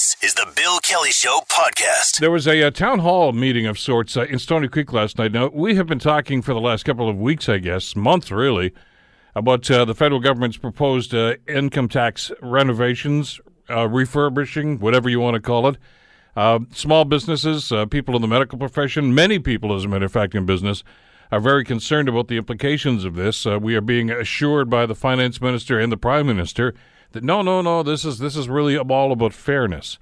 This is the Bill Kelly Show podcast. There was a, a town hall meeting of sorts uh, in Stoney Creek last night. Now, we have been talking for the last couple of weeks, I guess, months really, about uh, the federal government's proposed uh, income tax renovations, uh, refurbishing, whatever you want to call it. Uh, small businesses, uh, people in the medical profession, many people, as a matter of fact, in business, are very concerned about the implications of this. we are being assured by the finance minister and the prime minister that no, no, no, this is this is really all about fairness.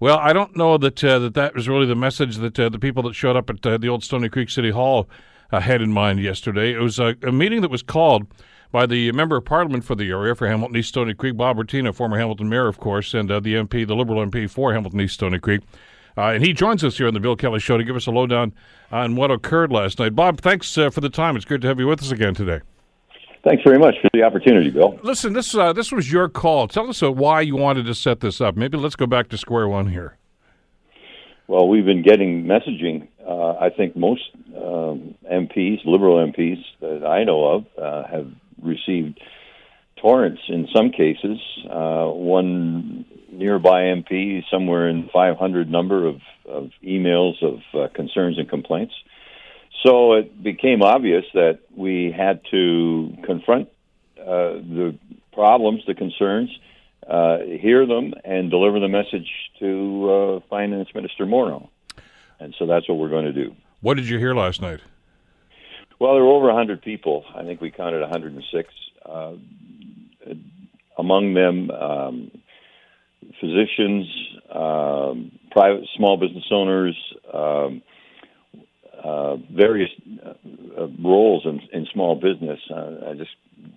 Well, I don't know that uh, that that was really the message that uh, the people that showed up at uh, the old Stoney Creek City Hall uh, had in mind yesterday. It was a, meeting that was called by the member of parliament for the area for Hamilton East Stoney Creek, Bob Bratina, former Hamilton mayor, of course, and uh, the MP, the Liberal MP for Hamilton East Stoney Creek. Uh, and he joins us here on the Bill Kelly Show to give us a lowdown on what occurred last night. Bob, thanks for the time. It's good to have you with us again today. Thanks very much for the opportunity, Bill. Listen, this uh, this was your call. Tell us uh, why you wanted to set this up. Maybe let's go back to square one here. Well, we've been getting messaging. Uh, I think most um, MPs, Liberal MPs that I know of, uh, have received torrents in some cases. Uh, one nearby MP, somewhere in 500 number of, of emails of uh, concerns and complaints. So it became obvious that we had to confront uh, the problems, the concerns, uh, hear them, and deliver the message to uh, Finance Minister Morneau. And so that's what we're going to do. What did you hear last night? Well, there were over 100 people. I think we counted 106. Uh, among them, um, physicians, um, private small business owners, um, uh, various uh, uh, roles in, in small business. Uh, I just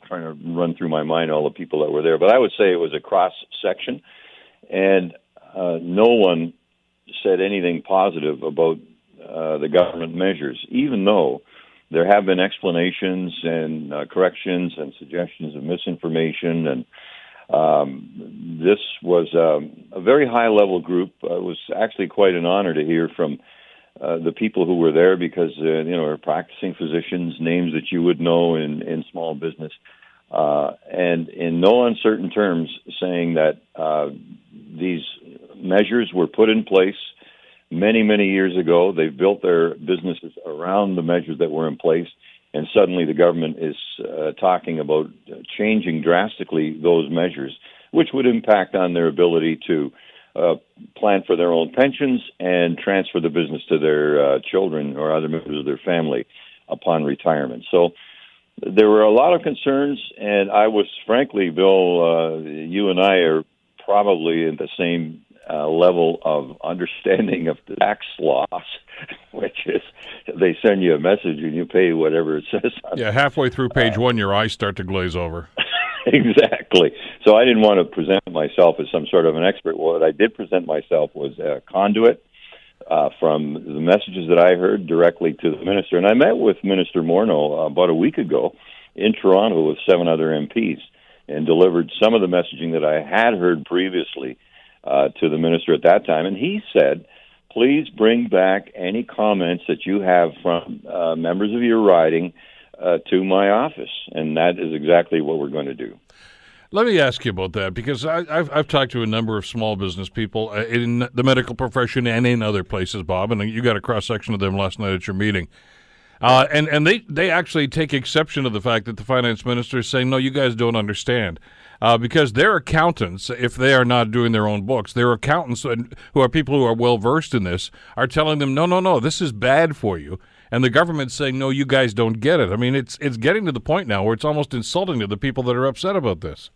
trying to run through my mind all the people that were there, but I would say it was a cross section, and uh, no one said anything positive about uh, the government measures, even though there have been explanations and uh, corrections and suggestions of misinformation and um, this was um, a very high level group. Uh, it was actually quite an honor to hear from uh, the people who were there because uh, you know are practicing physicians, names that you would know in in small business, uh, and in no uncertain terms, saying that uh, these measures were put in place many many years ago. They've built their businesses around the measures that were in place, and suddenly the government is uh, talking about changing drastically those measures, which would impact on their ability to uh, plan for their own pensions and transfer the business to their uh, children or other members of their family upon retirement. So there were a lot of concerns, and I was frankly, Bill, uh, you and I are probably in the same uh, level of understanding of the tax laws, which is they send you a message and you pay whatever it says. yeah, halfway through page uh, one, your eyes start to glaze over. exactly. So I didn't want to present myself as some sort of an expert. What I did present myself was a conduit uh, from the messages that I heard directly to the minister. And I met with Minister Morneau uh, about a week ago in Toronto with seven other MPs and delivered some of the messaging that I had heard previously uh, to the minister at that time. And he said, please bring back any comments that you have from uh, members of your riding uh, to my office, and that is exactly what we're going to do. Let me ask you about that because I, have I've talked to a number of small business people uh, in the medical profession and in other places, Bob, and you got a cross section of them last night at your meeting. Uh, and and they, they actually take exception to the fact that the finance minister is saying, no, you guys don't understand. Uh, because their accountants, if they are not doing their own books, their accountants, who are people who are well versed in this, are telling them, no, no, no, this is bad for you and the government's saying, "No, you guys don't get it." I mean, it's it's getting to the point now where it's almost insulting to the people that are upset about this.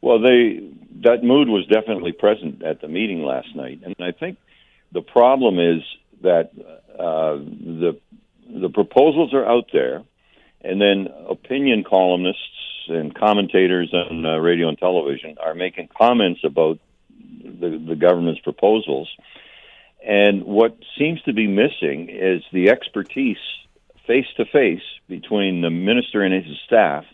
Well, they that mood was definitely present at the meeting last night, and I think the problem is that uh, the the proposals are out there, and then opinion columnists and commentators on uh, radio and television are making comments about the, the government's proposals and what seems to be missing is the expertise face to face between the minister and his staff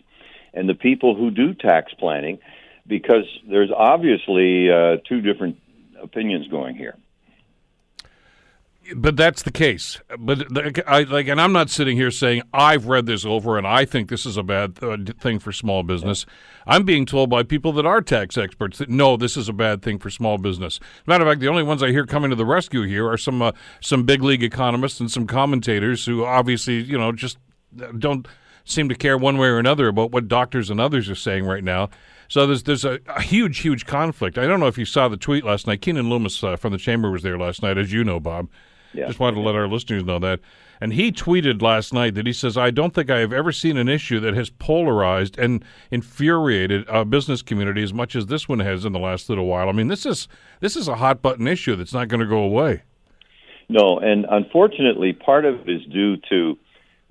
and the people who do tax planning, because there's obviously uh, two different opinions going here. But that's the case. But the, I like, and I'm not sitting here saying I've read this over and I think this is a bad uh, thing for small business. I'm being told by people that are tax experts that no, this is a bad thing for small business. matter of fact, the only ones I hear coming to the rescue here are some uh, some big league economists and some commentators who obviously you know just don't seem to care one way or another about what doctors and others are saying right now. So there's there's a, a huge huge conflict. I don't know if you saw the tweet last night. Keanin Loomis uh, from the chamber was there last night, as you know, Bob. Yeah. Just wanted to let our listeners know that. And he tweeted last night that he says, I don't think I have ever seen an issue that has polarized and infuriated a business community as much as this one has in the last little while. I mean, this is this is a hot button issue that's not going to go away. No, and unfortunately, part of it is due to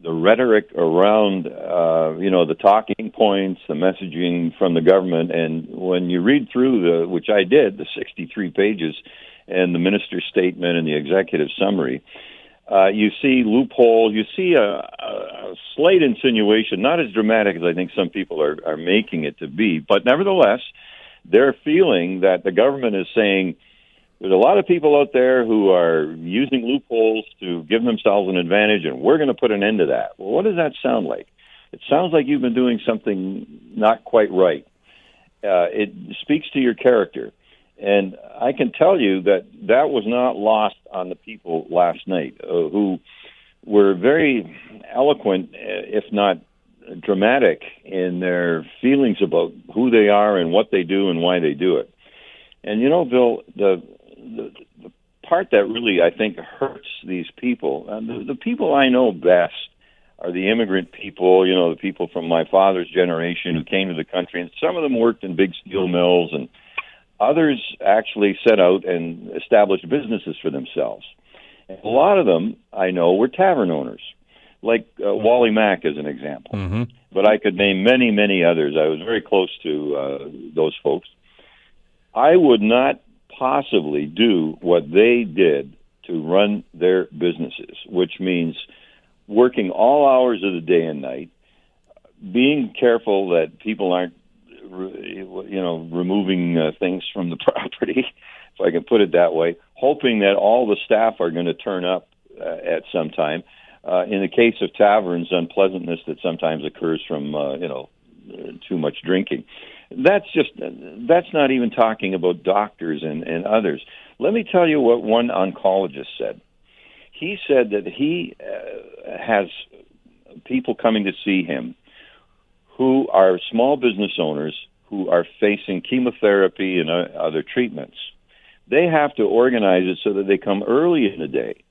the rhetoric around, uh, you know, the talking points, the messaging from the government. And when you read through the, which I did, the 63 pages, and the minister's statement and the executive summary, uh, you see loophole, you see a, a, slight insinuation, not as dramatic as I think some people are, are making it to be, but nevertheless, they're feeling that the government is saying there's a lot of people out there who are using loopholes to give themselves an advantage, and we're going to put an end to that. Well, what does that sound like? It sounds like you've been doing something not quite right. Uh, it speaks to your character. And I can tell you that that was not lost on the people last night, uh, who were very eloquent, uh, if not dramatic, in their feelings about who they are and what they do and why they do it. And you know, Bill, the the, the part that really I think hurts these people, and the, the people I know best are the immigrant people, you know, the people from my father's generation who came to the country, and some of them worked in big steel mills and Others actually set out and established businesses for themselves. And a lot of them, I know, were tavern owners, like uh, Wally Mack as an example. Mm-hmm. But I could name many, many others. I was very close to uh, those folks. I would not possibly do what they did to run their businesses, which means working all hours of the day and night, being careful that people aren't you know, removing uh, things from the property, if I can put it that way, hoping that all the staff are going to turn up uh, at some time. Uh, in the case of taverns, unpleasantness that sometimes occurs from, uh, you know, too much drinking. That's just, that's not even talking about doctors and, and others. Let me tell you what one oncologist said. He said that he uh, has people coming to see him who are small business owners who are facing chemotherapy and uh, other treatments. They have to organize it so that they come early in the day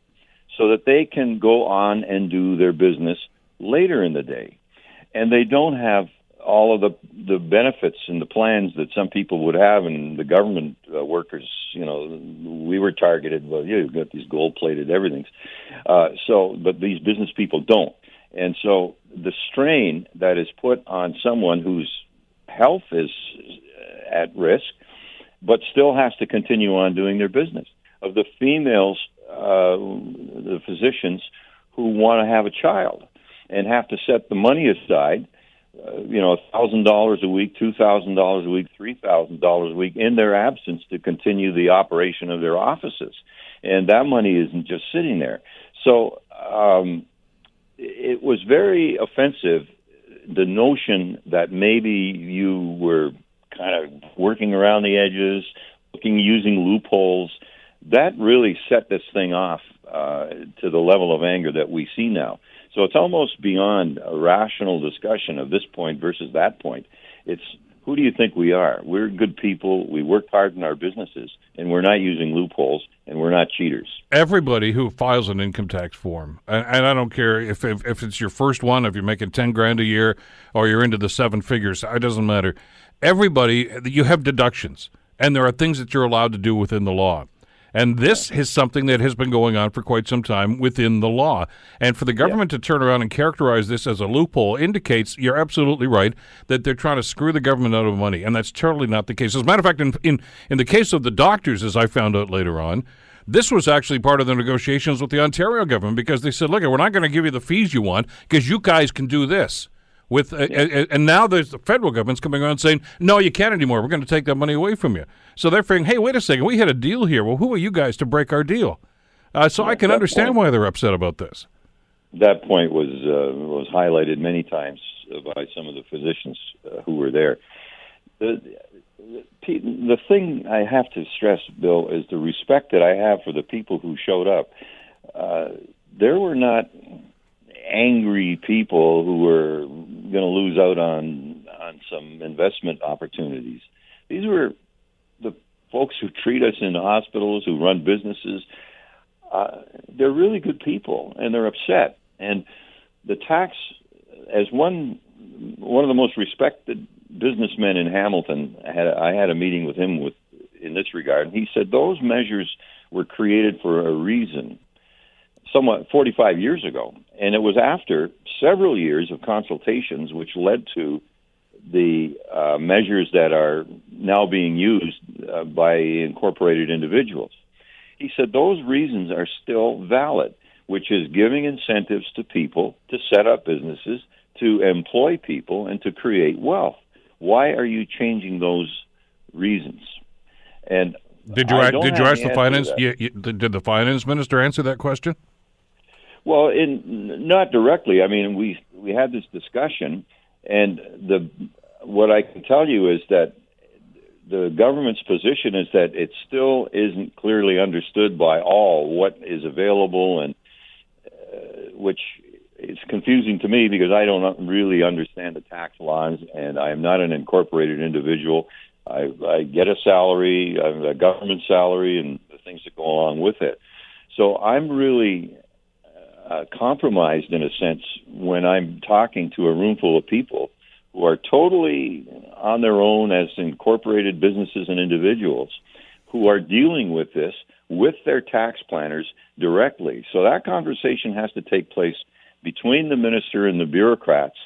so that they can go on and do their business later in the day. And they don't have all of the the benefits and the plans that some people would have and the government uh, workers you know we were targeted well yeah, you've got these gold plated everything's uh so but these business people don't and so the strain that is put on someone whose health is at risk, but still has to continue on doing their business. Of the females, uh, the physicians who want to have a child and have to set the money aside, uh, you know, thousand dollars a week, two thousand dollars a week, three thousand dollars a week in their absence to continue the operation of their offices, and that money isn't just sitting there. So um, it was very offensive the notion that maybe you were kind of working around the edges, looking using loopholes. That really set this thing off uh, to the level of anger that we see now. So it's almost beyond a rational discussion of this point versus that point. It's who do you think we are? We're good people. We work hard in our businesses, and we're not using loopholes, and we're not cheaters. Everybody who files an income tax form, and, and I don't care if, if, if it's your first one, if you're making ten grand a year, or you're into the seven figures, it doesn't matter. Everybody, you have deductions, and there are things that you're allowed to do within the law. And this is something that has been going on for quite some time within the law. And for the government yeah. to turn around and characterize this as a loophole indicates you're absolutely right that they're trying to screw the government out of money. And that's totally not the case. As a matter of fact, in, in, in the case of the doctors, as I found out later on, this was actually part of the negotiations with the Ontario government because they said, look, we're not going to give you the fees you want because you guys can do this. With uh, yeah. and now there's the federal government's coming around saying, no, you can't anymore. We're going to take that money away from you. So they're saying, hey, wait a second, we had a deal here. Well, who are you guys to break our deal? Uh, so I can understand point- why they're upset about this. that point was uh, was highlighted many times by some of the physicians uh, who were there. The, the the thing I have to stress, Bill, is the respect that I have for the people who showed up. Uh, there were not angry people who were going to lose out on on some investment opportunities. These were the folks who treat us in the hospitals, who run businesses. Uh, they're really good people, and they're upset. And the tax, as one one of the most respected businessmen in Hamilton, I had I had a meeting with him with in this regard, and he said those measures were created for a reason, somewhat 45 years ago, and it was after several years of consultations, which led to the uh, measures that are now being used uh, by incorporated individuals. He said those reasons are still valid, which is giving incentives to people to set up businesses, to employ people, and to create wealth. Why are you changing those reasons? And Did you did you ask the the answer to finance? You, you, did the finance minister answer that question? Well, in not directly. I mean, we we had this discussion, and the what I can tell you is that the government's position is that it still isn't clearly understood by all what is available, and uh, which is confusing to me because I don't really understand the tax laws, and I am not an incorporated individual. I, I get a salary, a government salary, and the things that go along with it. So I'm really uh, compromised in a sense when I'm talking to a room full of people who are totally on their own as incorporated businesses and individuals who are dealing with this with their tax planners directly. So that conversation has to take place between the minister and the bureaucrats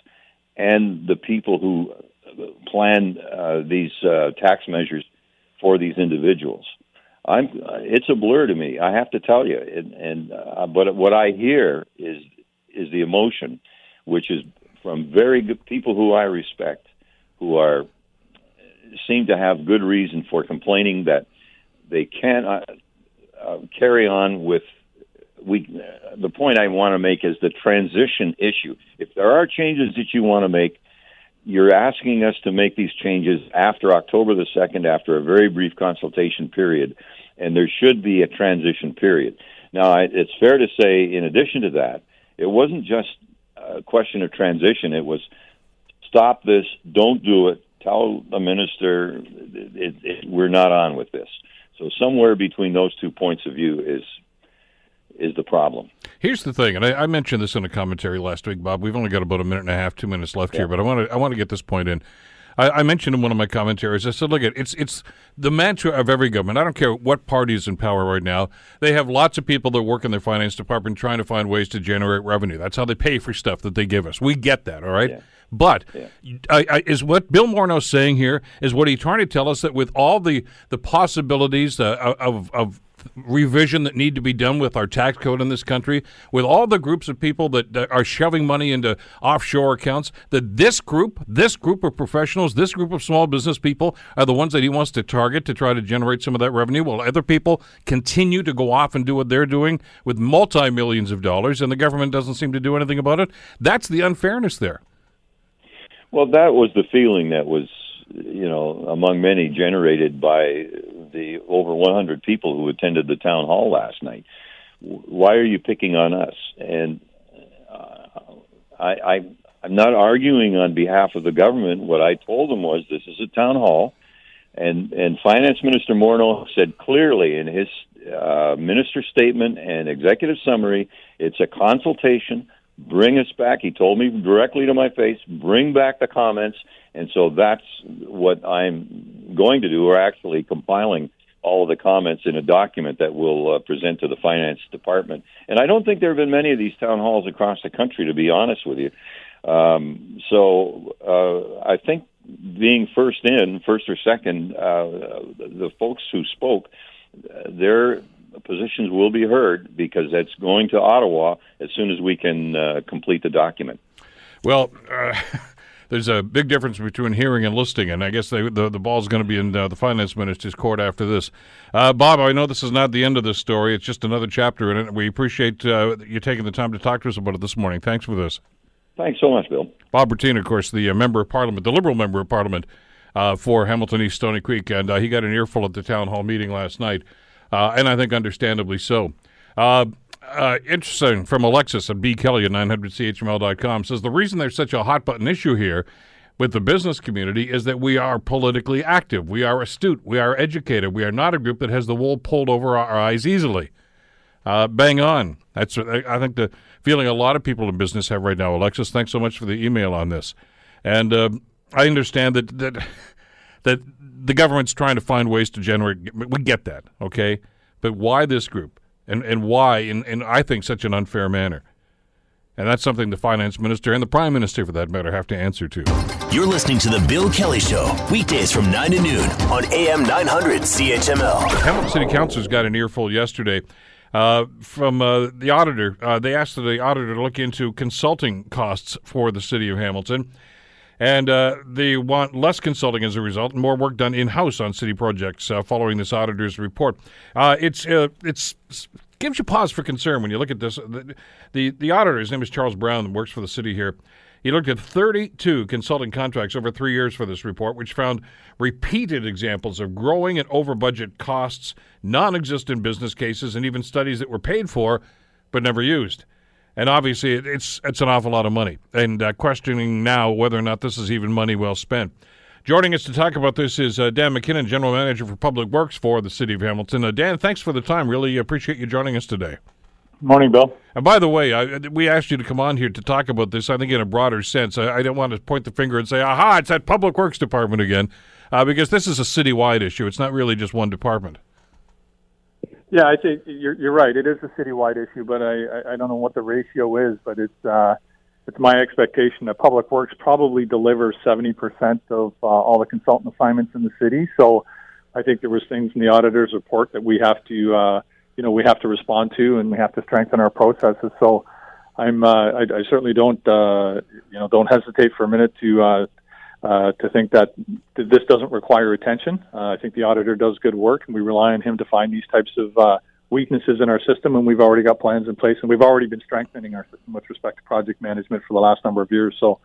and the people who plan uh, these uh, tax measures for these individuals. I'm. It's a blur to me. I have to tell you. And, and uh, but what I hear is is the emotion, which is from very good people who I respect, who are seem to have good reason for complaining that they can't uh, uh, carry on with. We. The point I want to make is the transition issue. If there are changes that you want to make, you're asking us to make these changes after October the 2nd, after a very brief consultation period, and there should be a transition period. Now, it's fair to say, in addition to that, it wasn't just a question of transition, it was stop this, don't do it, tell the minister it, it, we're not on with this. So, somewhere between those two points of view is is the problem. Here's the thing, and I, I mentioned this in a commentary last week, Bob. We've only got about a minute and a half, two minutes left here, but I want to I want to get this point in. I, I mentioned in one of my commentaries. I said, "Look, at it's it's the mantra of every government. I don't care what party is in power right now. They have lots of people that work in their finance department trying to find ways to generate revenue. That's how they pay for stuff that they give us. We get that, all right." Yeah. But I, I, is what Bill Morneau's saying here is what he's trying to tell us that with all the the possibilities uh, of of revision that need to be done with our tax code in this country, with all the groups of people that, are shoving money into offshore accounts, that this group, this group of professionals, this group of small business people are the ones that he wants to target to try to generate some of that revenue, while other people continue to go off and do what they're doing with multi millions of dollars, and the government doesn't seem to do anything about it. That's the unfairness there. Well, that was the feeling that was, you know, among many generated by the over 100 people who attended the town hall last night. Why are you picking on us? And uh, I, I, I'm not arguing on behalf of the government. What I told them was, this is a town hall, and and Finance Minister Morneau said clearly in his uh, minister statement and executive summary, it's a consultation bring us back. He told me directly to my face, bring back the comments. And so that's what I'm going to do. We're actually compiling all of the comments in a document that we'll uh, present to the finance department. And I don't think there have been many of these town halls across the country, to be honest with you. Um, so uh, I think being first in, first or second, uh, the folks who spoke, their positions will be heard because that's going to Ottawa as soon as we can uh, complete the document. Well, uh, there's a big difference between hearing and listening, and I guess they, the the ball's going to be in uh, the finance minister's court after this. Uh, Bob, I know this is not the end of this story; it's just another chapter in it. We appreciate uh, you taking the time to talk to us about it this morning. Thanks for this. Thanks so much, Bill. Bob Bratina, of course, the uh, member of Parliament, the Liberal member of Parliament uh, for Hamilton East Stoney Creek, and uh, he got an earful at the town hall meeting last night, and I think understandably so. Uh, interesting from Alexis at B. Kelly at 900CHML.com says the reason there's such a hot button issue here with the business community is that we are politically active. We are astute. We are educated. We are not a group that has the wool pulled over our eyes easily. Uh, bang on. That's I think the feeling a lot of people in business have right now. Alexis, thanks so much for the email on this. And uh, I understand that that that the government's trying to find ways to generate. We get that, okay? But why this group? And, and why in, in, I think, such an unfair manner. And that's something the finance minister and the prime minister, for that matter, have to answer to. You're listening to The Bill Kelly Show, weekdays from 9 to noon on AM 900 CHML. Hamilton City Councilors got an earful yesterday uh, from uh, the auditor. Uh, they asked the auditor to look into consulting costs for the city of Hamilton and uh, they want less consulting as a result and more work done in house on city projects uh, following this auditor's report. Uh, it's uh, it's gives you pause for concern when you look at this. The, the, the auditor, his name is Charles Brown, works for the city here. He looked at 32 consulting contracts over three years for this report, which found repeated examples of growing and over budget costs, non existent business cases, and even studies that were paid for but never used. And obviously, it's it's an awful lot of money. And uh, questioning now whether or not this is even money well spent. Joining us to talk about this is uh, Dan McKinnon, General Manager for Public Works for the City of Hamilton. Uh, Dan, thanks for the time. Really appreciate you joining us today. Morning, Bill. And by the way, I, we asked you to come on here to talk about this, I think, in a broader sense. I, I don't want to point the finger and say, aha, it's that Public Works Department again, uh, because this is a citywide issue. It's not really just one department. Yeah, I think you're, you're right. It is a citywide issue, but I, I don't know what the ratio is, but it's uh, it's my expectation that Public Works probably delivers 70% of uh, all the consultant assignments in the city. So I think there was things in the auditor's report that we have to, uh, you know, we have to respond to, and we have to strengthen our processes. So I'm, uh, I, I certainly don't, uh, you know, don't hesitate for a minute to uh, uh, to think that this doesn't require attention. Uh, I think the auditor does good work, and we rely on him to find these types of uh, weaknesses in our system. And we've already got plans in place, and we've already been strengthening our system with respect to project management for the last number of years. So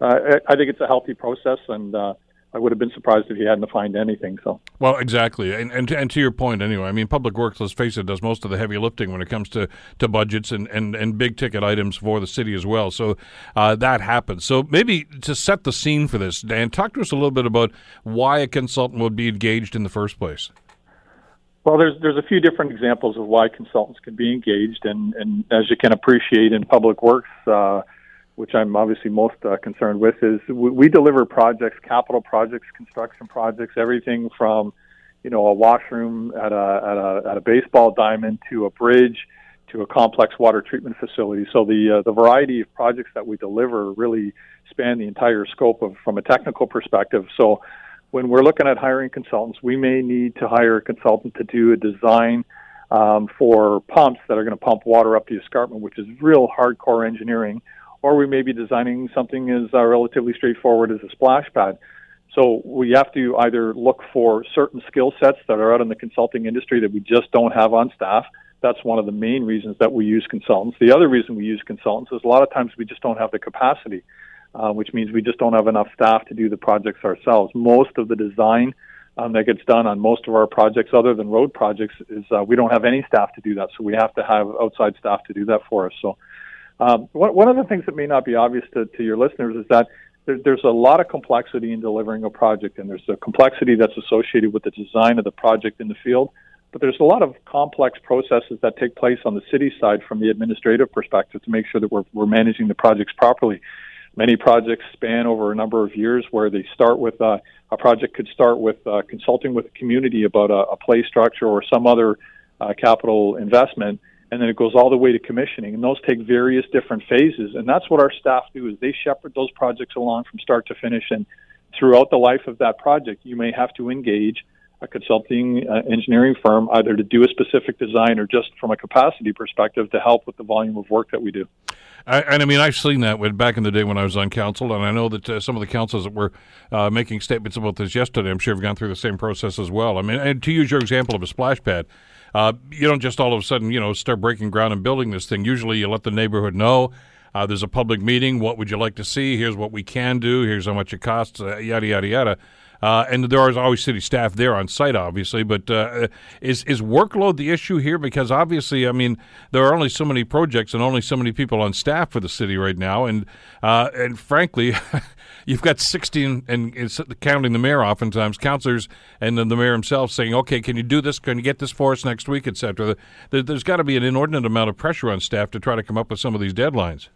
uh, I think it's a healthy process, and uh, I would have been surprised if he hadn't found anything. So well, exactly, and and to, and to your point, anyway. I mean, Public Works, let's face it, does most of the heavy lifting when it comes to, to budgets and, and, and big ticket items for the city as well. So uh, that happens. So maybe to set the scene for this, Dan, talk to us a little bit about why a consultant would be engaged in the first place. Well, there's there's a few different examples of why consultants can be engaged, and and as you can appreciate in Public Works. Uh, which I'm obviously most uh, concerned with, is we, we deliver projects, capital projects, construction projects, everything from, you know, a washroom at a at a at a baseball diamond to a bridge to a complex water treatment facility. So the uh, the variety of projects that we deliver really span the entire scope of from a technical perspective. So when we're looking at hiring consultants, we may need to hire a consultant to do a design um, for pumps that are going to pump water up the escarpment, which is real hardcore engineering or we may be designing something as uh, relatively straightforward as a splash pad. So we have to either look for certain skill sets that are out in the consulting industry that we just don't have on staff. That's one of the main reasons that we use consultants. The other reason we use consultants is a lot of times we just don't have the capacity, uh, which means we just don't have enough staff to do the projects ourselves. Most of the design um, that gets done on most of our projects, other than road projects, is uh, we don't have any staff to do that. So we have to have outside staff to do that for us. So um, one, of the things that may not be obvious to, to your listeners is that there, there's a lot of complexity in delivering a project, and there's a complexity that's associated with the design of the project in the field. But there's a lot of complex processes that take place on the city side from the administrative perspective to make sure that we're, we're managing the projects properly. Many projects span over a number of years where they start with uh, a project could start with uh, consulting with the community about a, a play structure or some other uh, capital investment and then it goes all the way to commissioning. And those take various different phases. And that's what our staff do is they shepherd those projects along from start to finish. And throughout the life of that project, you may have to engage a consulting uh, engineering firm either to do a specific design or just from a capacity perspective to help with the volume of work that we do. I, and I mean, I've seen that when, back in the day when I was on council, and I know that uh, some of the councils that were uh, making statements about this yesterday, I'm sure have gone through the same process as well. I mean, and to use your example of a splash pad, uh, you don't just all of a sudden, you know, start breaking ground and building this thing. Usually, you let the neighborhood know. Uh, there's a public meeting. What would you like to see? Here's what we can do. Here's how much it costs. Uh, yada yada yada. Uh, and there is always city staff there on site, obviously. But uh, is is workload the issue here? Because obviously, I mean, there are only so many projects and only so many people on staff for the city right now, and uh, and frankly. you've got 16, and counting the mayor oftentimes, councilors and then the mayor himself saying, okay, can you do this? Can you get this for us next week, etc? There's got to be an inordinate amount of pressure on staff to try to come up with some of these deadlines.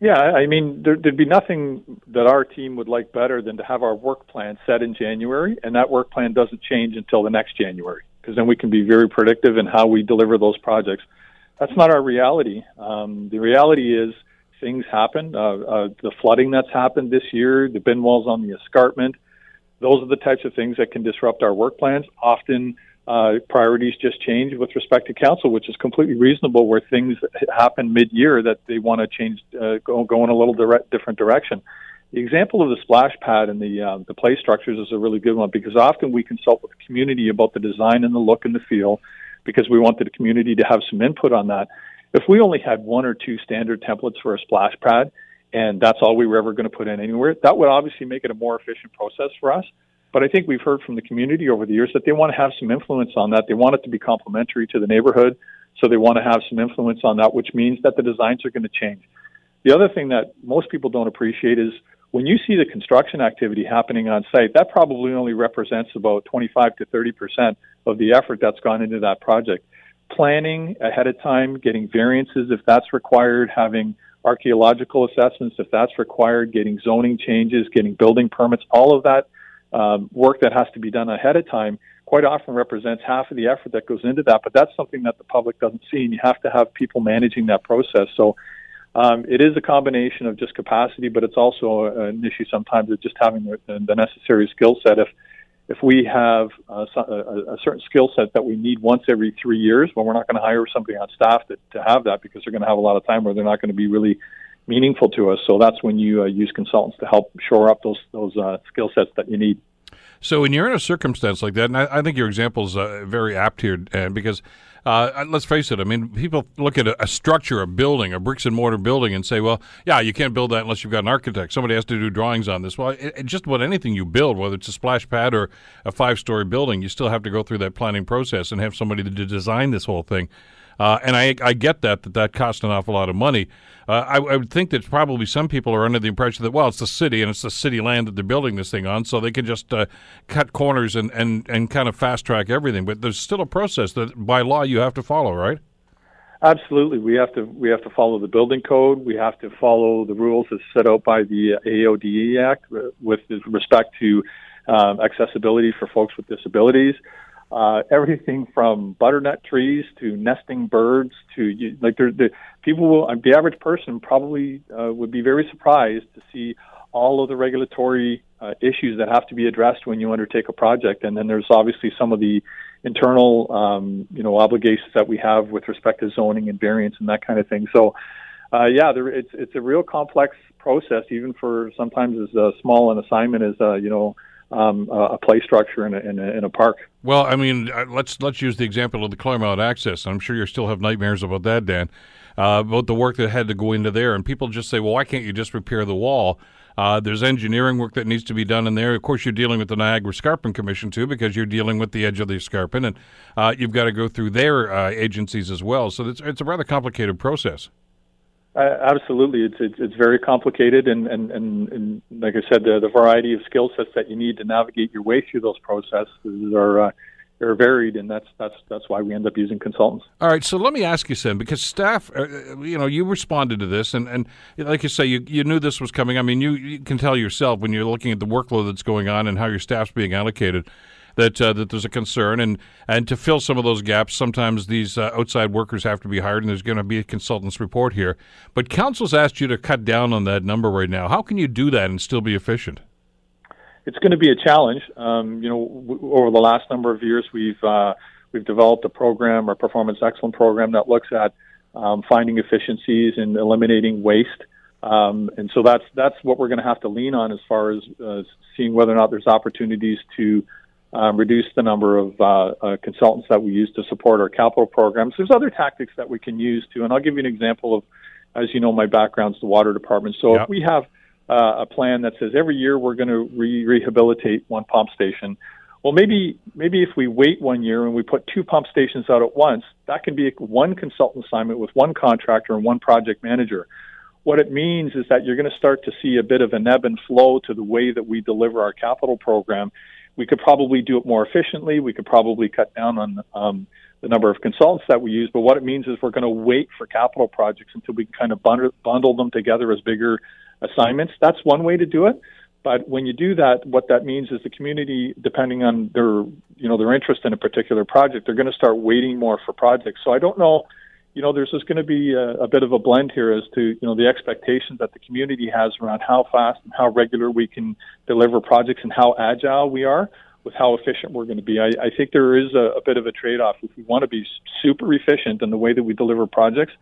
Yeah, I mean, there, would be nothing that our team would like better than to have our work plan set in January, and that work plan doesn't change until the next January, because then we can be very predictive in how we deliver those projects. That's not our reality. Um, the reality is things happen. Uh, uh, the flooding that's happened this year, the bin walls on the escarpment, those are the types of things that can disrupt our work plans. Often, uh, priorities just change with respect to council, which is completely reasonable. Where things happen mid-year that they want to change, uh, go, go in a little different direction. The example of the splash pad and the uh, the play structures is a really good one because often we consult with the community about the design and the look and the feel because we want the community to have some input on that. If we only had one or two standard templates for a splash pad and that's all we were ever going to put in anywhere, that would obviously make it a more efficient process for us. But I think we've heard from the community over the years that they want to have some influence on that. They want it to be complementary to the neighborhood. So they want to have some influence on that, which means that the designs are going to change. The other thing that most people don't appreciate is when you see the construction activity happening on site, that probably only represents about 25 to 30 percent of the effort that's gone into that project. Planning ahead of time, getting variances if that's required, having archaeological assessments if that's required, getting zoning changes, getting building permits, all of that um, work that has to be done ahead of time quite often represents half of the effort that goes into that. But that's something that the public doesn't see, and you have to have people managing that process. So um, it is a combination of just capacity, but it's also an issue sometimes of just having the, necessary skill set. If if we have a, a, certain skill set that we need once every three years, well, we're not going to hire somebody on staff to have that because they're going to have a lot of time where they're not going to be really meaningful to us. So that's when you uh, use consultants to help shore up those those uh, skill sets that you need. So when you're in a circumstance like that, and I, I think your example is uh, very apt here, Dan, because uh, let's face it. I mean, people look at a, a, structure, a building, a bricks and mortar building, and say, "Well, yeah, you can't build that unless you've got an architect. Somebody has to do drawings on this." Well, it, it, just about anything you build, whether it's a splash pad or a five-story building, you still have to go through that planning process and have somebody to design this whole thing. Uh, and I, I get that that that costs an awful lot of money. Uh, I, I, would think that probably some people are under the impression that well, it's the city and it's the city land that they're building this thing on, so they can just uh, cut corners and, and, and kind of fast track everything. But there's still a process that by law you have to follow, right? Absolutely, we have to we have to follow the building code. We have to follow the rules as set out by the AODA Act with respect to um, accessibility for folks with disabilities uh, everything from butternut trees to nesting birds to like the people will the average person probably uh, would be very surprised to see all of the regulatory uh, issues that have to be addressed when you undertake a project. And then there's obviously some of the internal um, you know obligations that we have with respect to zoning and variance and that kind of thing. So uh, yeah there, it's it's a real complex process even for sometimes as uh, small an assignment as uh, you know um, a play structure in a, in a, in, a, park. Well, I mean, uh, let's let's use the example of the Claremont Access. I'm sure you still have nightmares about that, Dan, uh, about the work that had to go into there. And people just say, well, why can't you just repair the wall? Uh, there's engineering work that needs to be done in there. Of course, you're dealing with the Niagara Escarpment Commission too, because you're dealing with the edge of the escarpment, and uh, you've got to go through their uh, agencies as well. So it's, it's a rather complicated process. Uh, absolutely, it's, it's, it's very complicated, and, and, and, and like I said, the, the variety of skill sets that you need to navigate your way through those processes are uh, are varied, and that's that's that's why we end up using consultants. All right, so let me ask you, Sam, because staff, uh, you know, you responded to this, and, and like you say, you, you knew this was coming. I mean, you, you can tell yourself when you're looking at the workload that's going on and how your staff's being allocated that uh, that there's a concern, and and to fill some of those gaps, sometimes these uh, outside workers have to be hired, and there's going to be a consultant's report here. But council's asked you to cut down on that number right now. How can you do that and still be efficient? it's going to be a challenge. Um, you know, w- over the last number of years, we've uh, we've developed a program, our performance excellence program, that looks at um, finding efficiencies and eliminating waste. Um, and so that's that's what we're going to have to lean on as far as uh, seeing whether or not there's opportunities to um, reduce the number of uh, uh, consultants that we use to support our capital programs. There's other tactics that we can use too, and I'll give you an example of, as you know, my background's the water department. So yep. if we have uh, a plan that says every year we're going to re- rehabilitate one pump station, well, maybe maybe if we wait one year and we put two pump stations out at once, that can be one consultant assignment with one contractor and one project manager. What it means is that you're going to start to see a bit of an ebb and flow to the way that we deliver our capital program. We could probably do it more efficiently. We could probably cut down on um, the number of consultants that we use. But what it means is we're going to wait for capital projects until we can kind of bundle, bundle them together as bigger assignments. That's one way to do it. But when you do that, what that means is the community, depending on their, you know, their interest in a particular project, they're going to start waiting more for projects. So I don't know, you know, there's just going to be a, a bit of a blend here as to, you know, the expectations that the community has around how fast and how regular we can deliver projects and how agile we are with how efficient we're going to be. I, I think there is a, a bit of a trade-off. If we want to be super efficient in the way that we deliver projects,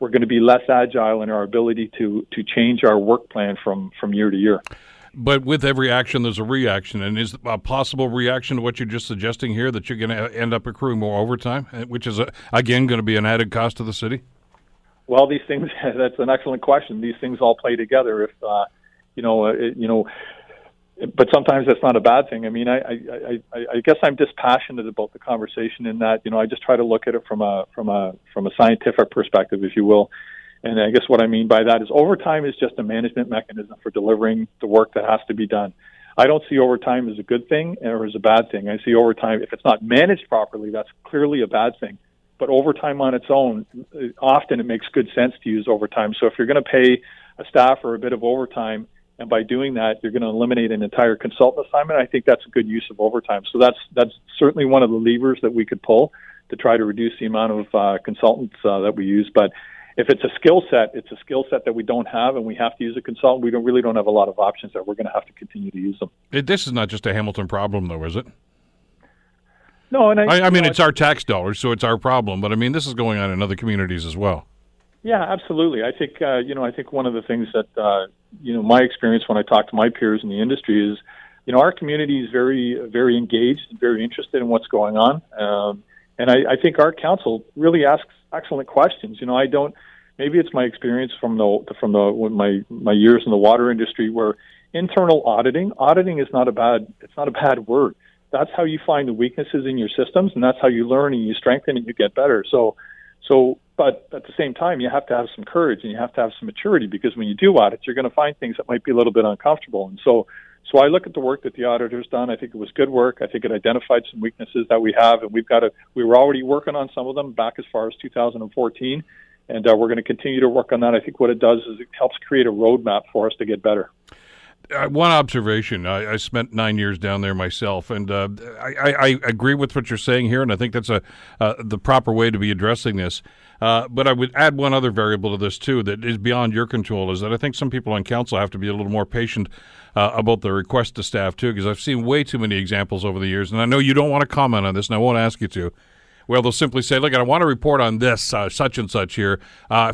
we're going to be less agile in our ability to to change our work plan from from year to year. But with every action, there's a reaction, and is a possible reaction to what you're just suggesting here that you're going to end up accruing more overtime, eh, which is a, again going to be an added cost to the city. Well, these things that's an excellent question. These things all play together. If uh, you know, uh, you know, but sometimes that's not a bad thing. I mean, I, I, I, I guess I'm dispassionate about the conversation in that you know I just try to look at it from a from a from a scientific perspective, if you will. And I guess what I mean by that is overtime is just a management mechanism for delivering the work that has to be done. I don't see overtime as a good thing or as a bad thing. I see overtime, if it's not managed properly, that's clearly a bad thing. But overtime on its own, often it makes good sense to use overtime. So if you're going to pay a staffer a bit of overtime, and by doing that, you're going to eliminate an entire consultant assignment. I think that's a good use of overtime. So that's that's certainly one of the levers that we could pull to try to reduce the amount of uh, consultants uh, that we use. But if it's a skill set, it's a skill set that we don't have, and we have to use a consultant. We don't really don't have a lot of options that we're going to have to continue to use them. It, this is not just a Hamilton problem, though, is it? No, and I, I, I mean know, it's our tax dollars, so it's our problem. But I mean, this is going on in other communities as well. Yeah, absolutely. I think uh, you know. I think one of the things that uh, you know, my experience when I talk to my peers in the industry is, you know, our community is very, very engaged and very interested in what's going on. Um, and I, I think our council really asks excellent questions. You know, I don't. Maybe it's my experience from the from the my my years in the water industry where internal auditing auditing is not a bad it's not a bad word. That's how you find the weaknesses in your systems, and that's how you learn and you strengthen and you get better. So, so but at the same time, you have to have some courage and you have to have some maturity because when you do audits, you're going to find things that might be a little bit uncomfortable. And so, so I look at the work that the auditor's done. I think it was good work. I think it identified some weaknesses that we have, and we've got to. We were already working on some of them back as far as 2014, and uh, we're going to continue to work on that. I think what it does is it helps create a roadmap for us to get better. Uh, one observation. I, I, spent nine years down there myself, and uh, I, I, agree with what you're saying here, and I think that's a uh, the proper way to be addressing this. Uh, but I would add one other variable to this too that is beyond your control. Is that I think some people on council have to be a little more patient uh, about the request to staff too, because I've seen way too many examples over the years, and I know you don't want to comment on this, and I won't ask you to. Well, they'll simply say, "Look, I want to report on this uh, such and such here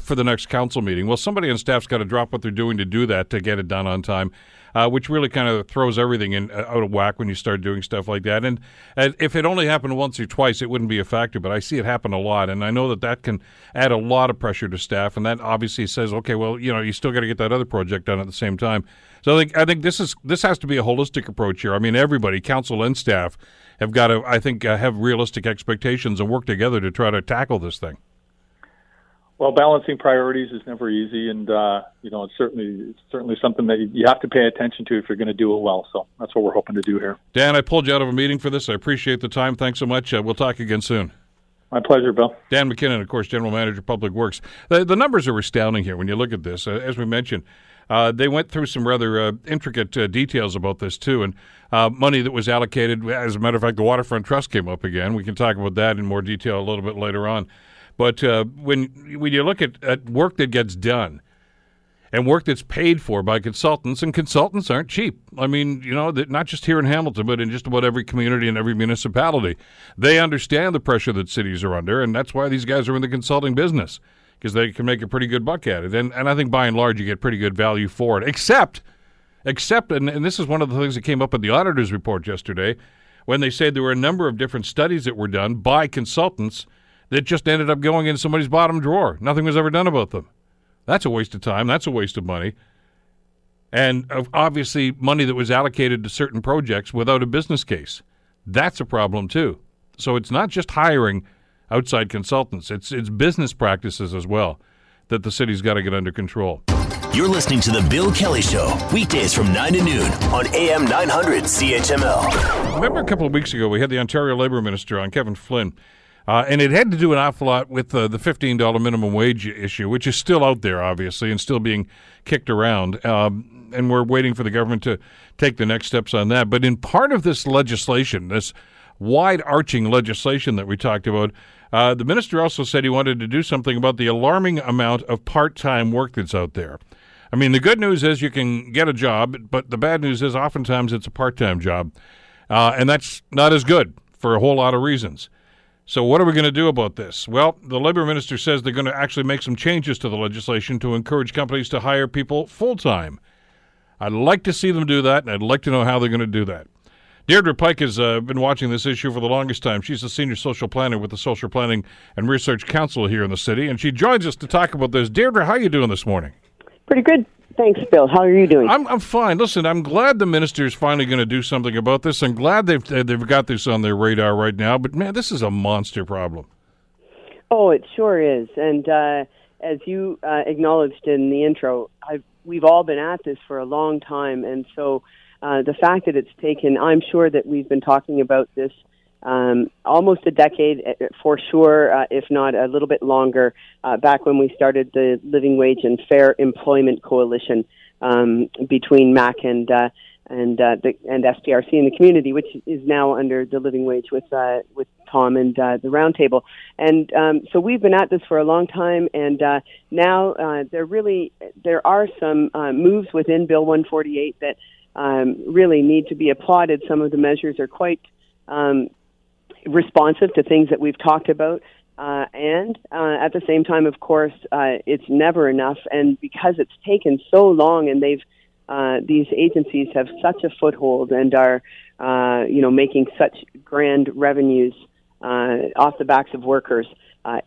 for the next council meeting." Well, somebody on staff's got to drop what they're doing to do that to get it done on time uh, which really kind of throws everything in uh, out of whack when you start doing stuff like that. And, and if it only happened once or twice, it wouldn't be a factor. But I see it happen a lot, and I know that that can add a lot of pressure to staff. And that obviously says, okay, well, you know, you still got to get that other project done at the same time. So I think I think this is this has to be a holistic approach here. I mean, everybody, council and staff, have got to I think uh, have realistic expectations and work together to try to tackle this thing. Well, balancing priorities is never easy, and uh, you know it's certainly it's certainly something that you have to pay attention to if you're going to do it well. So that's what we're hoping to do here. Dan, I pulled you out of a meeting for this. I appreciate the time. Thanks so much. Uh, we'll talk again soon. My pleasure, Bill. Dan McKinnon, of course, General Manager, Public Works. The, the numbers are astounding here when you look at this. Uh, as we mentioned, uh, they went through some rather uh, intricate uh, details about this too, and uh, money that was allocated. As a matter of fact, the Waterfront Trust came up again. We can talk about that in more detail a little bit later on. But uh, when when you look at, at work that gets done, and work that's paid for by consultants, and consultants aren't cheap. I mean, you know, not just here in Hamilton, but in just about every community and every municipality. They understand the pressure that cities are under, and that's why these guys are in the consulting business because they can make a pretty good buck at it. And, and I think by and large, you get pretty good value for it, except, except, and, and this is one of the things that came up in the auditor's report yesterday when they said there were a number of different studies that were done by consultants that just ended up going in somebody's bottom drawer. Nothing was ever done about them. That's a waste of time. That's a waste of money. And obviously, money that was allocated to certain projects without a business case. That's a problem, too. So it's not just hiring outside consultants, it's, it's business practices as well that the city's got to get under control. You're listening to The Bill Kelly Show, weekdays from 9 to noon on AM 900 CHML. Remember a couple of weeks ago, we had the Ontario Labour Minister on, Kevin Flynn. Uh, and it had to do an awful lot with uh, the $15 minimum wage issue, which is still out there, obviously, and still being kicked around. Um, and we're waiting for the government to take the next steps on that. But in part of this legislation, this wide arching legislation that we talked about, uh, the minister also said he wanted to do something about the alarming amount of part time work that's out there. I mean, the good news is you can get a job, but the bad news is oftentimes it's a part time job. Uh, and that's not as good for a whole lot of reasons. So, what are we going to do about this? Well, the labor minister says they're going to actually make some changes to the legislation to encourage companies to hire people full time. I'd like to see them do that, and I'd like to know how they're going to do that. Deirdre Pike has uh, been watching this issue for the longest time. She's a senior social planner with the Social Planning and Research Council here in the city, and she joins us to talk about this. Deirdre, how are you doing this morning? Pretty good. Thanks, Bill. How are you doing? I'm, I'm fine. Listen, I'm glad the minister is finally going to do something about this. I'm glad they've they've got this on their radar right now. But man, this is a monster problem. Oh, it sure is. And uh, as you uh, acknowledged in the intro, I've, we've all been at this for a long time, and so uh, the fact that it's taken, I'm sure that we've been talking about this um, almost a decade uh, for sure, uh, if not a little bit longer, uh, back when we started the Living Wage and Fair Employment Coalition um, between MAC and uh, and uh, the, and SPRC in the community, which is now under the Living Wage with uh, with Tom and uh, the Roundtable. And um, so we've been at this for a long time, and uh, now uh, there really there are some uh, moves within Bill 148 that um, really need to be applauded. Some of the measures are quite um, responsive to things that we've talked about. Uh, and uh, at the same time, of course, uh, it's never enough. And because it's taken so long, and they've uh, these agencies have such a foothold and are, uh, you know, making such grand revenues uh, off the backs of workers,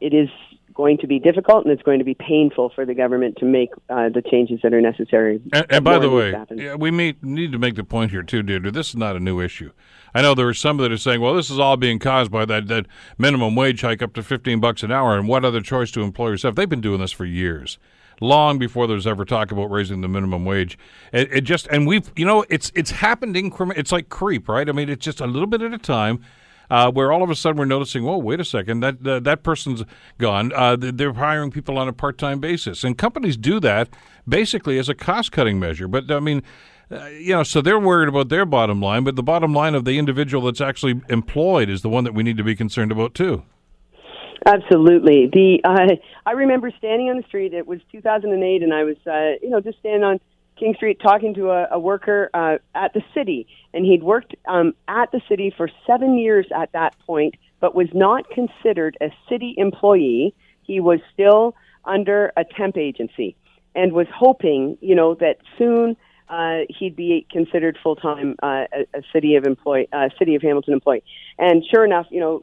it is going to be difficult and it's going to be painful for the government to make uh, the changes that are necessary. And, and by the way, yeah, we may, need to make the point here too, Deirdre. This is not a new issue. I know there are some that are saying, "Well, this is all being caused by that, that minimum wage hike up to fifteen bucks an hour." And what other choice do employers have? They've been doing this for years, long before there's ever talk about raising the minimum wage. It, it just and we've you know it's it's happened increment. It's like creep, right? I mean, it's just a little bit at a time uh, where all of a sudden we're noticing, well, wait a second, that that person's gone. Uh, they're hiring people on a part time basis, and companies do that basically as a cost cutting measure. But I mean. Uh, you know, so they're worried about their bottom line, but the bottom line of the individual that's actually employed is the one that we need to be concerned about too. Absolutely. The uh, I remember standing on the street. It was 2008, and I was, uh, you know, just standing on King Street talking to a, a worker uh, at the city, and he'd worked um, at the city for seven years at that point, but was not considered a city employee. He was still under a temp agency, and was hoping, you know, that soon uh, he'd be considered full time uh, a, a city of employee, uh, city of Hamilton employee. And sure enough, you know,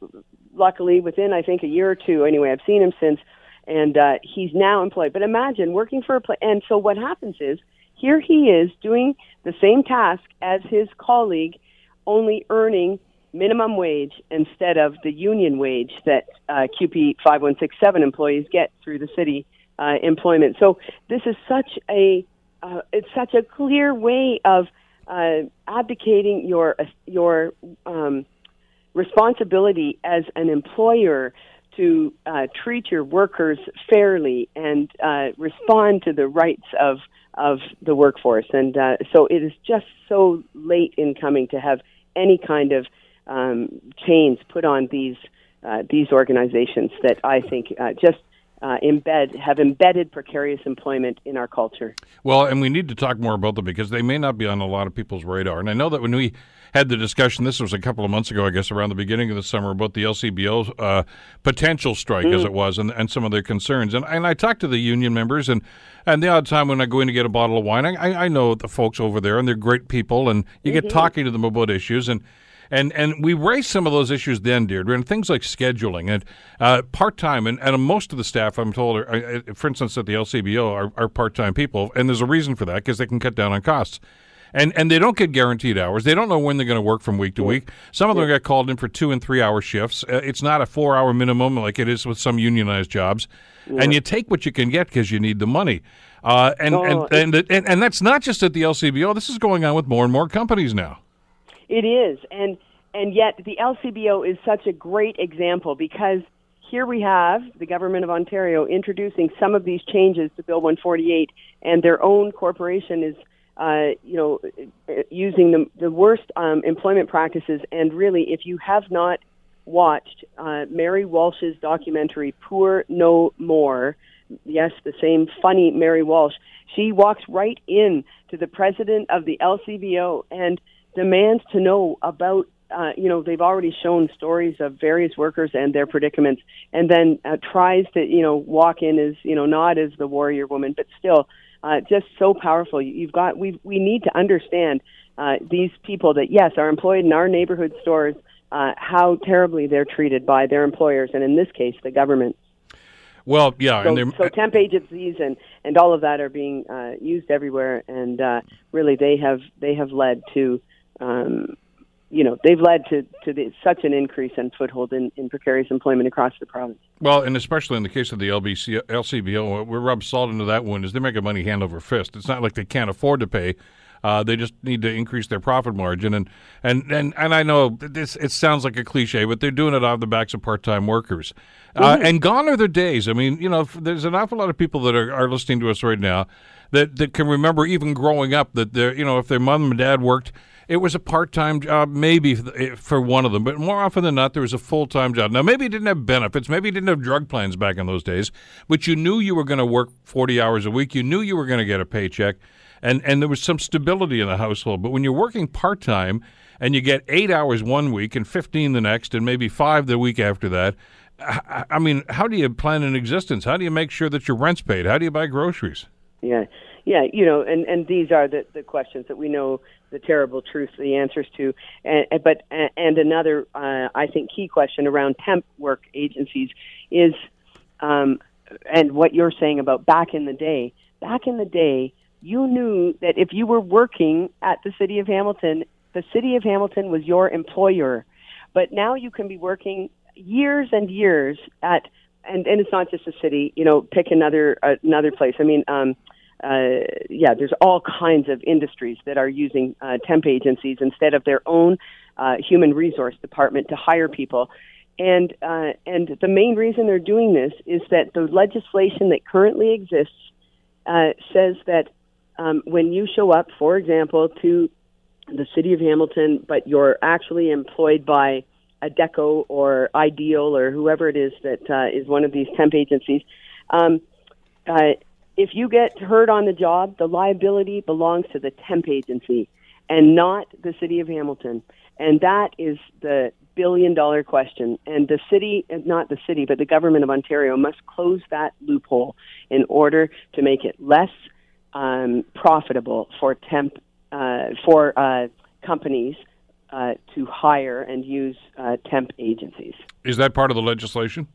luckily within I think a year or two, anyway, I've seen him since, and uh, he's now employed. But imagine working for a place, and so what happens is here he is doing the same task as his colleague, only earning minimum wage instead of the union wage that uh, CUPE 5167 employees get through the city uh, employment. So this is such a uh, it's such a clear way of uh, abdicating your your um, responsibility as an employer to uh, treat your workers fairly and uh, respond to the rights of of the workforce. And uh, so it is just so late in coming to have any kind of um, chains put on these uh, these organizations that I think uh, just uh, embed have embedded precarious employment in our culture. Well, and we need to talk more about them because they may not be on a lot of people's radar. And I know that when we had the discussion, this was a couple of months ago, I guess, around the beginning of the summer, about the LCBO uh, potential strike, mm. as it was, and, and some of their concerns. And, and I talked to the union members, and, and the odd time when I go in to get a bottle of wine, I, I know the folks over there, and they're great people, and you mm-hmm. get talking to them about issues. And and and we raised some of those issues then, Deirdre, and things like scheduling and uh, part time. And, and most of the staff, I'm told, are, uh, for instance, at the LCBO, are, are part time people, and there's a reason for that because they can cut down on costs. And and they don't get guaranteed hours. They don't know when they're going to work from week to week. Some of them get called in for two and three hour shifts. Uh, it's not a four hour minimum like it is with some unionized jobs. Yeah. And you take what you can get because you need the money. Uh, and, no, and, and, and and that's not just at the LCBO. This is going on with more and more companies now. It is, and and yet the LCBO is such a great example because here we have the government of Ontario introducing some of these changes to Bill 148, and their own corporation is, uh, you know, using the, the worst um, employment practices. And really, if you have not watched uh, Mary Walsh's documentary "Poor No More," yes, the same funny Mary Walsh, she walks right in to the president of the LCBO and demands to know about uh, you know they've already shown stories of various workers and their predicaments and then uh, tries to you know walk in as you know not as the warrior woman but still uh, just so powerful. You've got we we need to understand uh, these people that yes are employed in our neighborhood stores uh, how terribly they're treated by their employers and in this case the government. Well, yeah, so, and so temp agencies and, and all of that are being uh, used everywhere, and uh, really they have they have led to um, you know they've led to to the, such an increase in foothold in, in precarious employment across the province. Well, and especially in the case of the LBC, LCBO, we rub salt into that wound is they're making money hand over fist. It's not like they can't afford to pay. Uh, they just need to increase their profit margin, and and and, and I know this. It sounds like a cliche, but they're doing it off the backs of part-time workers. Uh, mm-hmm. And gone are the days. I mean, you know, there's an awful lot of people that are, are listening to us right now that that can remember even growing up that they're you know if their mom and dad worked it was a part time job, maybe eh, for one of them, but more often than not, there was a full time job. Now, maybe it didn't have benefits, maybe it didn't have drug plans back in those days, but you knew you were going to work 40 hours a week. You knew you were going to get a paycheck, and, and there was some stability in the household. But when you're working part time and you get eight hours one week and 15 the next, and maybe five the week after that, I mean, how do you plan an existence? How do you make sure that your rent's paid? How do you buy groceries? Yeah, yeah, you know, and and these are the the questions that we know the terrible truth, the answers to. And, but and another, uh, I think, key question around temp work agencies is, um, and what you're saying about back in the day. Back in the day, you knew that if you were working at the city of Hamilton, the city of Hamilton was your employer. But now you can be working years and years at, and, and it's not just a city. You know, pick another another place. I mean. Um, uh, yeah, there's all kinds of industries that are using uh, temp agencies instead of their own uh, human resource department to hire people. And uh, and the main reason they're doing this is that the legislation that currently exists uh, says that um, when you show up, for example, to the city of Hamilton, but you're actually employed by Adecco or Ideal or whoever it is that uh, is one of these temp agencies. Um, uh, if you get hurt on the job, the liability belongs to the temp agency and not the city of Hamilton. And that is the billion dollar question. And the city, not the city, but the government of Ontario must close that loophole in order to make it less um, profitable for temp uh, for uh, companies uh, to hire and use uh, temp agencies. Is that part of the legislation?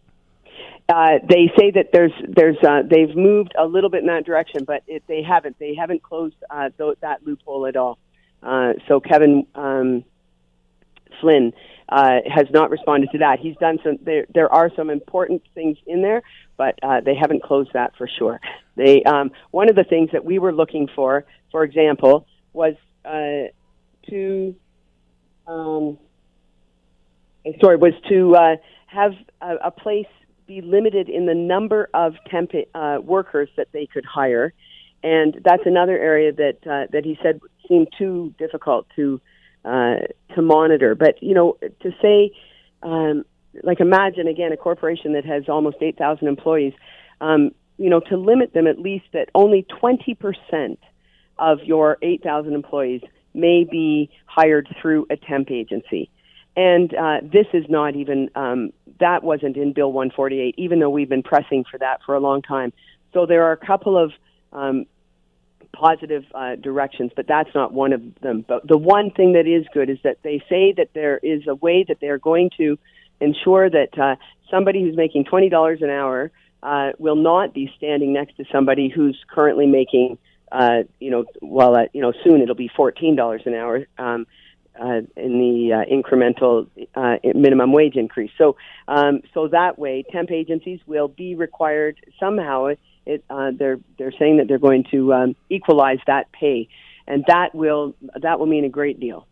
Uh, they say that there's there's uh, they've moved a little bit in that direction, but it, they haven't they haven't closed uh, th- that loophole at all. Uh, so Kevin um, Flynn uh, has not responded to that. He's done some. There there are some important things in there, but uh, they haven't closed that for sure. They um, one of the things that we were looking for, for example, was uh, to um, sorry was to uh, have a, a place be limited in the number of temp uh, workers that they could hire, and that's another area that uh, that he said seemed too difficult to uh, to monitor. But you know, to say, um, like, imagine again a corporation that has almost eight thousand employees. um, you know, to limit them at least that only 20% of your 8,000 employees may be hired through a temp agency. And uh, this is not even, um, that wasn't in Bill 148, even though we've been pressing for that for a long time. So there are a couple of um, positive uh, directions, but that's not one of them. But the one thing that is good is that they say that there is a way that they're going to ensure that uh, somebody who's making $20 an hour uh, will not be standing next to somebody who's currently making, uh, you know, well, uh, you know, soon it'll be $14 an hour. Um, uh, in the uh, incremental uh, minimum wage increase. So, um, so that way, temp agencies will be required somehow. It, uh, they're they're saying that they're going to um, equalize that pay, and that will that will mean a great deal.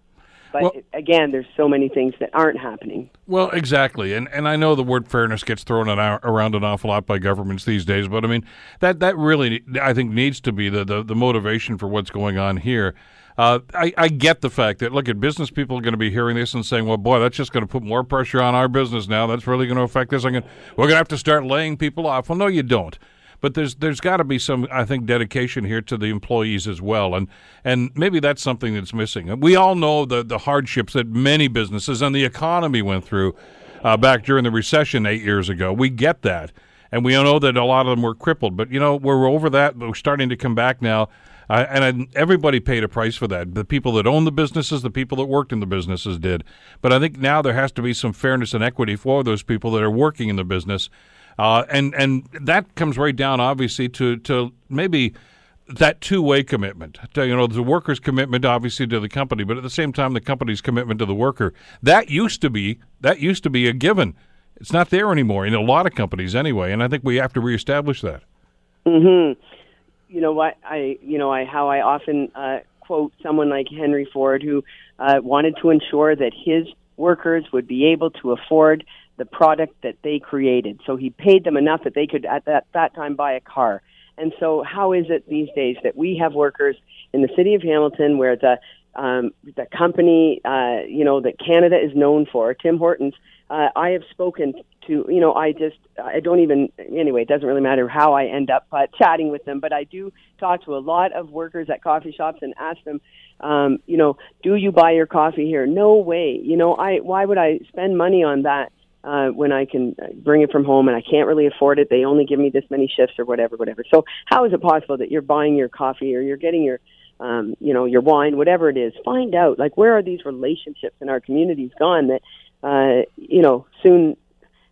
But well, again, there's so many things that aren't happening. Well, exactly, and and I know the word fairness gets thrown around an awful lot by governments these days, but I mean that that really I think needs to be the the, the motivation for what's going on here. Uh, I, I, get the fact that look at business people are going to be hearing this and saying, "Well, boy, that's just going to put more pressure on our business now. That's really going to affect this. Going, we're going to have to start laying people off." Well, no, you don't. But there's there's got to be some I think dedication here to the employees as well, and and maybe that's something that's missing. We all know the the hardships that many businesses and the economy went through uh, back during the recession eight years ago. We get that, and we know that a lot of them were crippled. But you know we're over that. We're starting to come back now. Uh, and everybody paid a price for that. The people that owned the businesses, the people that worked in the businesses did. But I think now there has to be some fairness and equity for those people that are working in the business uh, and and that comes right down, obviously, to to maybe that two way commitment. To, you know, the worker's commitment, obviously, to the company, but at the same time, the company's commitment to the worker. That used to be that used to be a given. It's not there anymore in a lot of companies, anyway. And I think we have to reestablish that. Hmm. You know what I? You know I how I often uh, quote someone like Henry Ford, who uh, wanted to ensure that his workers would be able to afford the product that they created. So he paid them enough that they could at that, that time buy a car. And so how is it these days that we have workers in the city of Hamilton where the um, the company, uh, you know, that Canada is known for, Tim Hortons, uh, I have spoken to, you know, I just, I don't even, anyway, it doesn't really matter how I end up uh, chatting with them, but I do talk to a lot of workers at coffee shops and ask them, um, you know, do you buy your coffee here? No way. You know, I, why would I spend money on that? uh, when I can bring it from home and I can't really afford it. They only give me this many shifts or whatever, whatever. So how is it possible that you're buying your coffee or you're getting your, um, you know, your wine, whatever it is? Find out like where are these relationships in our communities gone that, uh, you know, soon.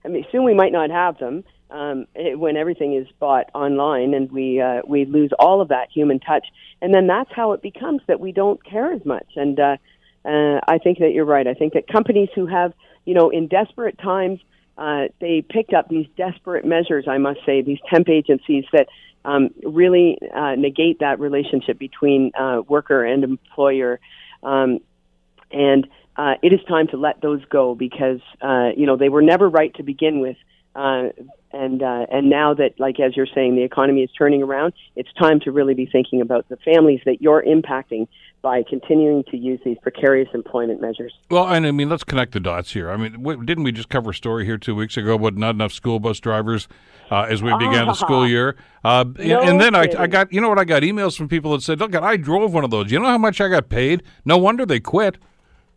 I mean, soon we might not have them um, it, when everything is bought online, and we uh, we lose all of that human touch, and then that's how it becomes that we don't care as much. And uh, uh, I think that you're right. I think that companies who have you know, in desperate times, uh, they picked up these desperate measures, I must say, these temp agencies that um, really uh, negate that relationship between uh, worker and employer. Um, and uh, it is time to let those go because, uh, you know, they were never right to begin with. Uh, and uh, and now that, like as you're saying, the economy is turning around, it's time to really be thinking about the families that you're impacting by continuing to use these precarious employment measures. Well, and I mean, let's connect the dots here. I mean, didn't we just cover a story here two weeks ago about not enough school bus drivers uh, as we began the school year? Uh, no and then I, I, got, you know what, I got emails from people that said, look, I drove one of those. You know how much I got paid? No wonder they quit.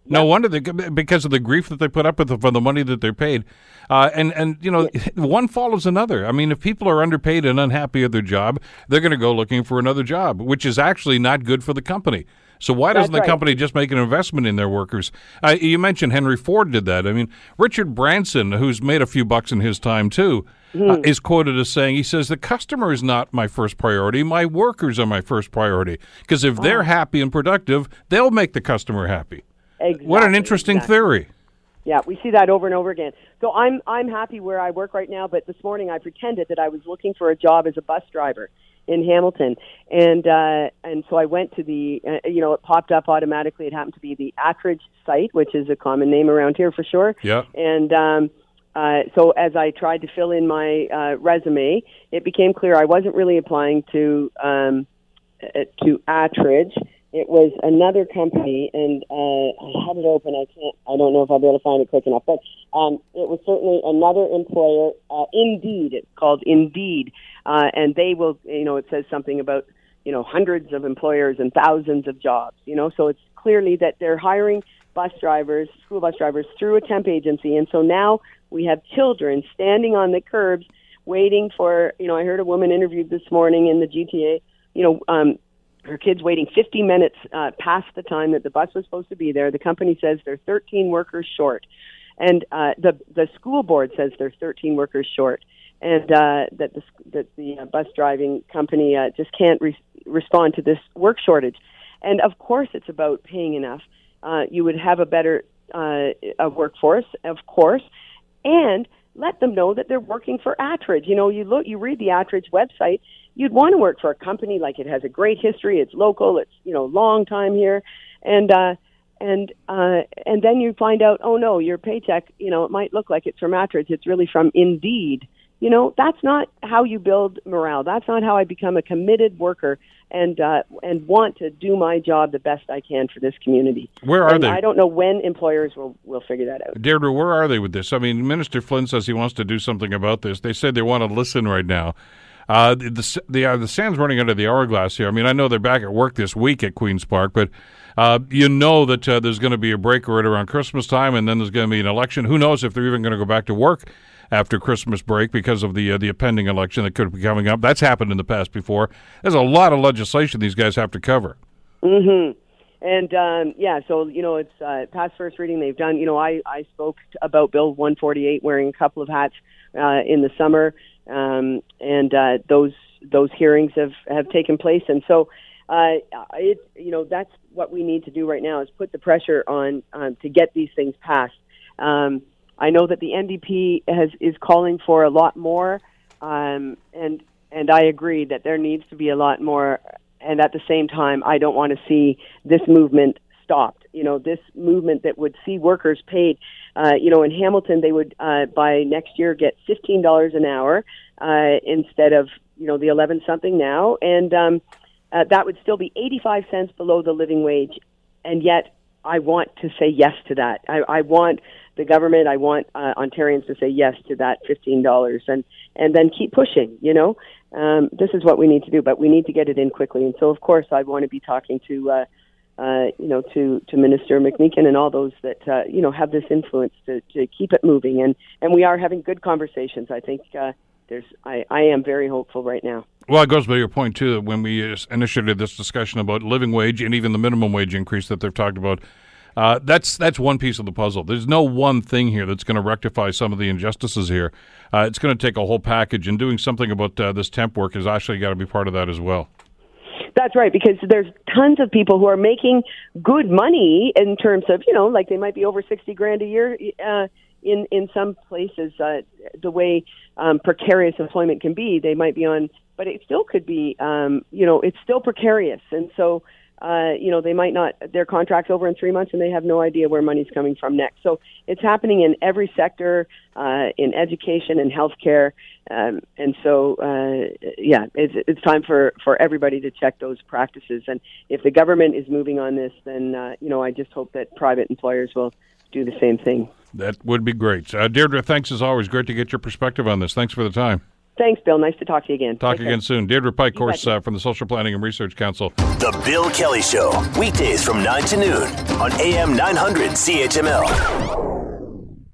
No yep. wonder they, because of the grief that they put up with for the money that they're paid, uh, and and you know one follows another. I mean, if people are underpaid and unhappy at their job, they're going to go looking for another job, which is actually not good for the company. So why doesn't the right. company just make an investment in their workers? Uh, you mentioned Henry Ford did that. I mean, Richard Branson, who's made a few bucks in his time too, uh, hmm. is quoted as saying, "He says the customer is not my first priority. My workers are my first priority because if oh. they're happy and productive, they'll make the customer happy." Exactly, what an interesting exactly. theory. Yeah, we see that over and over again. So I'm I'm happy where I work right now, but this morning I pretended that I was looking for a job as a bus driver in Hamilton, and uh, and so I went to the uh, you know it popped up automatically. It happened to be the Attridge site, which is a common name around here for sure. Yeah. And um, uh, so as I tried to fill in my uh, resume, it became clear I wasn't really applying to um, uh, to Attridge. It was another company, and uh, I had it open. I can't. I don't know if I'll be able to find it quick enough, but um, it was certainly another employer. Uh, Indeed, it's called Indeed, uh, and they will. You know, it says something about you know hundreds of employers and thousands of jobs. You know, so it's clearly that they're hiring bus drivers, school bus drivers, through a temp agency, and so now we have children standing on the curbs waiting for. You know, I heard a woman interviewed this morning in the GTA. You know, um, her kids waiting 50 minutes uh, past the time that the bus was supposed to be there. The company says they're 13 workers short, and uh, the the school board says they're 13 workers short, and uh, that the that the uh, bus driving company uh, just can't re- respond to this work shortage. And of course, it's about paying enough. Uh, you would have a better uh, a workforce, of course, and let them know that they're working for Attridge. You know, you look, you read the Attridge website, you'd want to work for a company like it has a great history, it's local, it's you know long time here, and uh, and uh, and then you find out, oh no, your paycheck, you know, it might look like it's from Attridge, it's really from Indeed. You know, that's not how you build morale. That's not how I become a committed worker and uh, and want to do my job the best I can for this community. Where are and they? I don't know when employers will will figure that out. Deirdre, where are they with this? I mean, Minister Flynn says he wants to do something about this. They said they want to listen right now. Uh, the the, uh, the sand's running under the hourglass here. I mean, I know they're back at work this week at Queens Park, but uh, you know that uh, there's going to be a break right around Christmas time, and then there's going to be an election. Who knows if they're even going to go back to work after Christmas break because of the uh, the impending election that could be coming up. That's happened in the past before. There's a lot of legislation these guys have to cover. Mm-hmm. And um, yeah, so you know, it's uh, past first reading. They've done. You know, I I spoke about Bill 148 wearing a couple of hats uh, in the summer, um, and uh, those those hearings have have taken place. And so, uh, it you know, that's what we need to do right now is put the pressure on um, to get these things passed. Um, I know that the NDP has is calling for a lot more, um, and and I agree that there needs to be a lot more. And at the same time, I don't want to see this movement stopped. You know, this movement that would see workers paid. Uh, you know, in Hamilton, they would uh, by next year get fifteen dollars an hour uh, instead of you know the eleven something now, and um, uh, that would still be eighty five cents below the living wage. And yet, I want to say yes to that. I, I want the government. I want uh, Ontarians to say yes to that fifteen dollars, and and then keep pushing. You know, um, this is what we need to do, but we need to get it in quickly. And so, of course, I want to be talking to. Uh, uh, you know, to, to Minister McMeekin and all those that uh, you know have this influence to, to keep it moving, and and we are having good conversations. I think uh, there's I, I am very hopeful right now. Well, it goes by your point too that when we uh, initiated this discussion about living wage and even the minimum wage increase that they've talked about, uh, that's that's one piece of the puzzle. There's no one thing here that's going to rectify some of the injustices here. Uh, it's going to take a whole package, and doing something about uh, this temp work has actually got to be part of that as well. That's right, because there's tons of people who are making good money in terms of, you know, like they might be over 60 grand a year uh, in, in some places. Uh, the way um, precarious employment can be, they might be on, but it still could be, um, you know, it's still precarious. And so, uh, you know, they might not, their contract's over in three months and they have no idea where money's coming from next. So it's happening in every sector, uh, in education and healthcare. Um, and so, uh, yeah, it's, it's time for, for everybody to check those practices. And if the government is moving on this, then, uh, you know, I just hope that private employers will do the same thing. That would be great. Uh, Deirdre, thanks as always. Great to get your perspective on this. Thanks for the time. Thanks, Bill. Nice to talk to you again. Talk Take again care. soon. Deirdre Pike, course, uh, from the Social Planning and Research Council. The Bill Kelly Show, weekdays from 9 to noon on AM 900 CHML.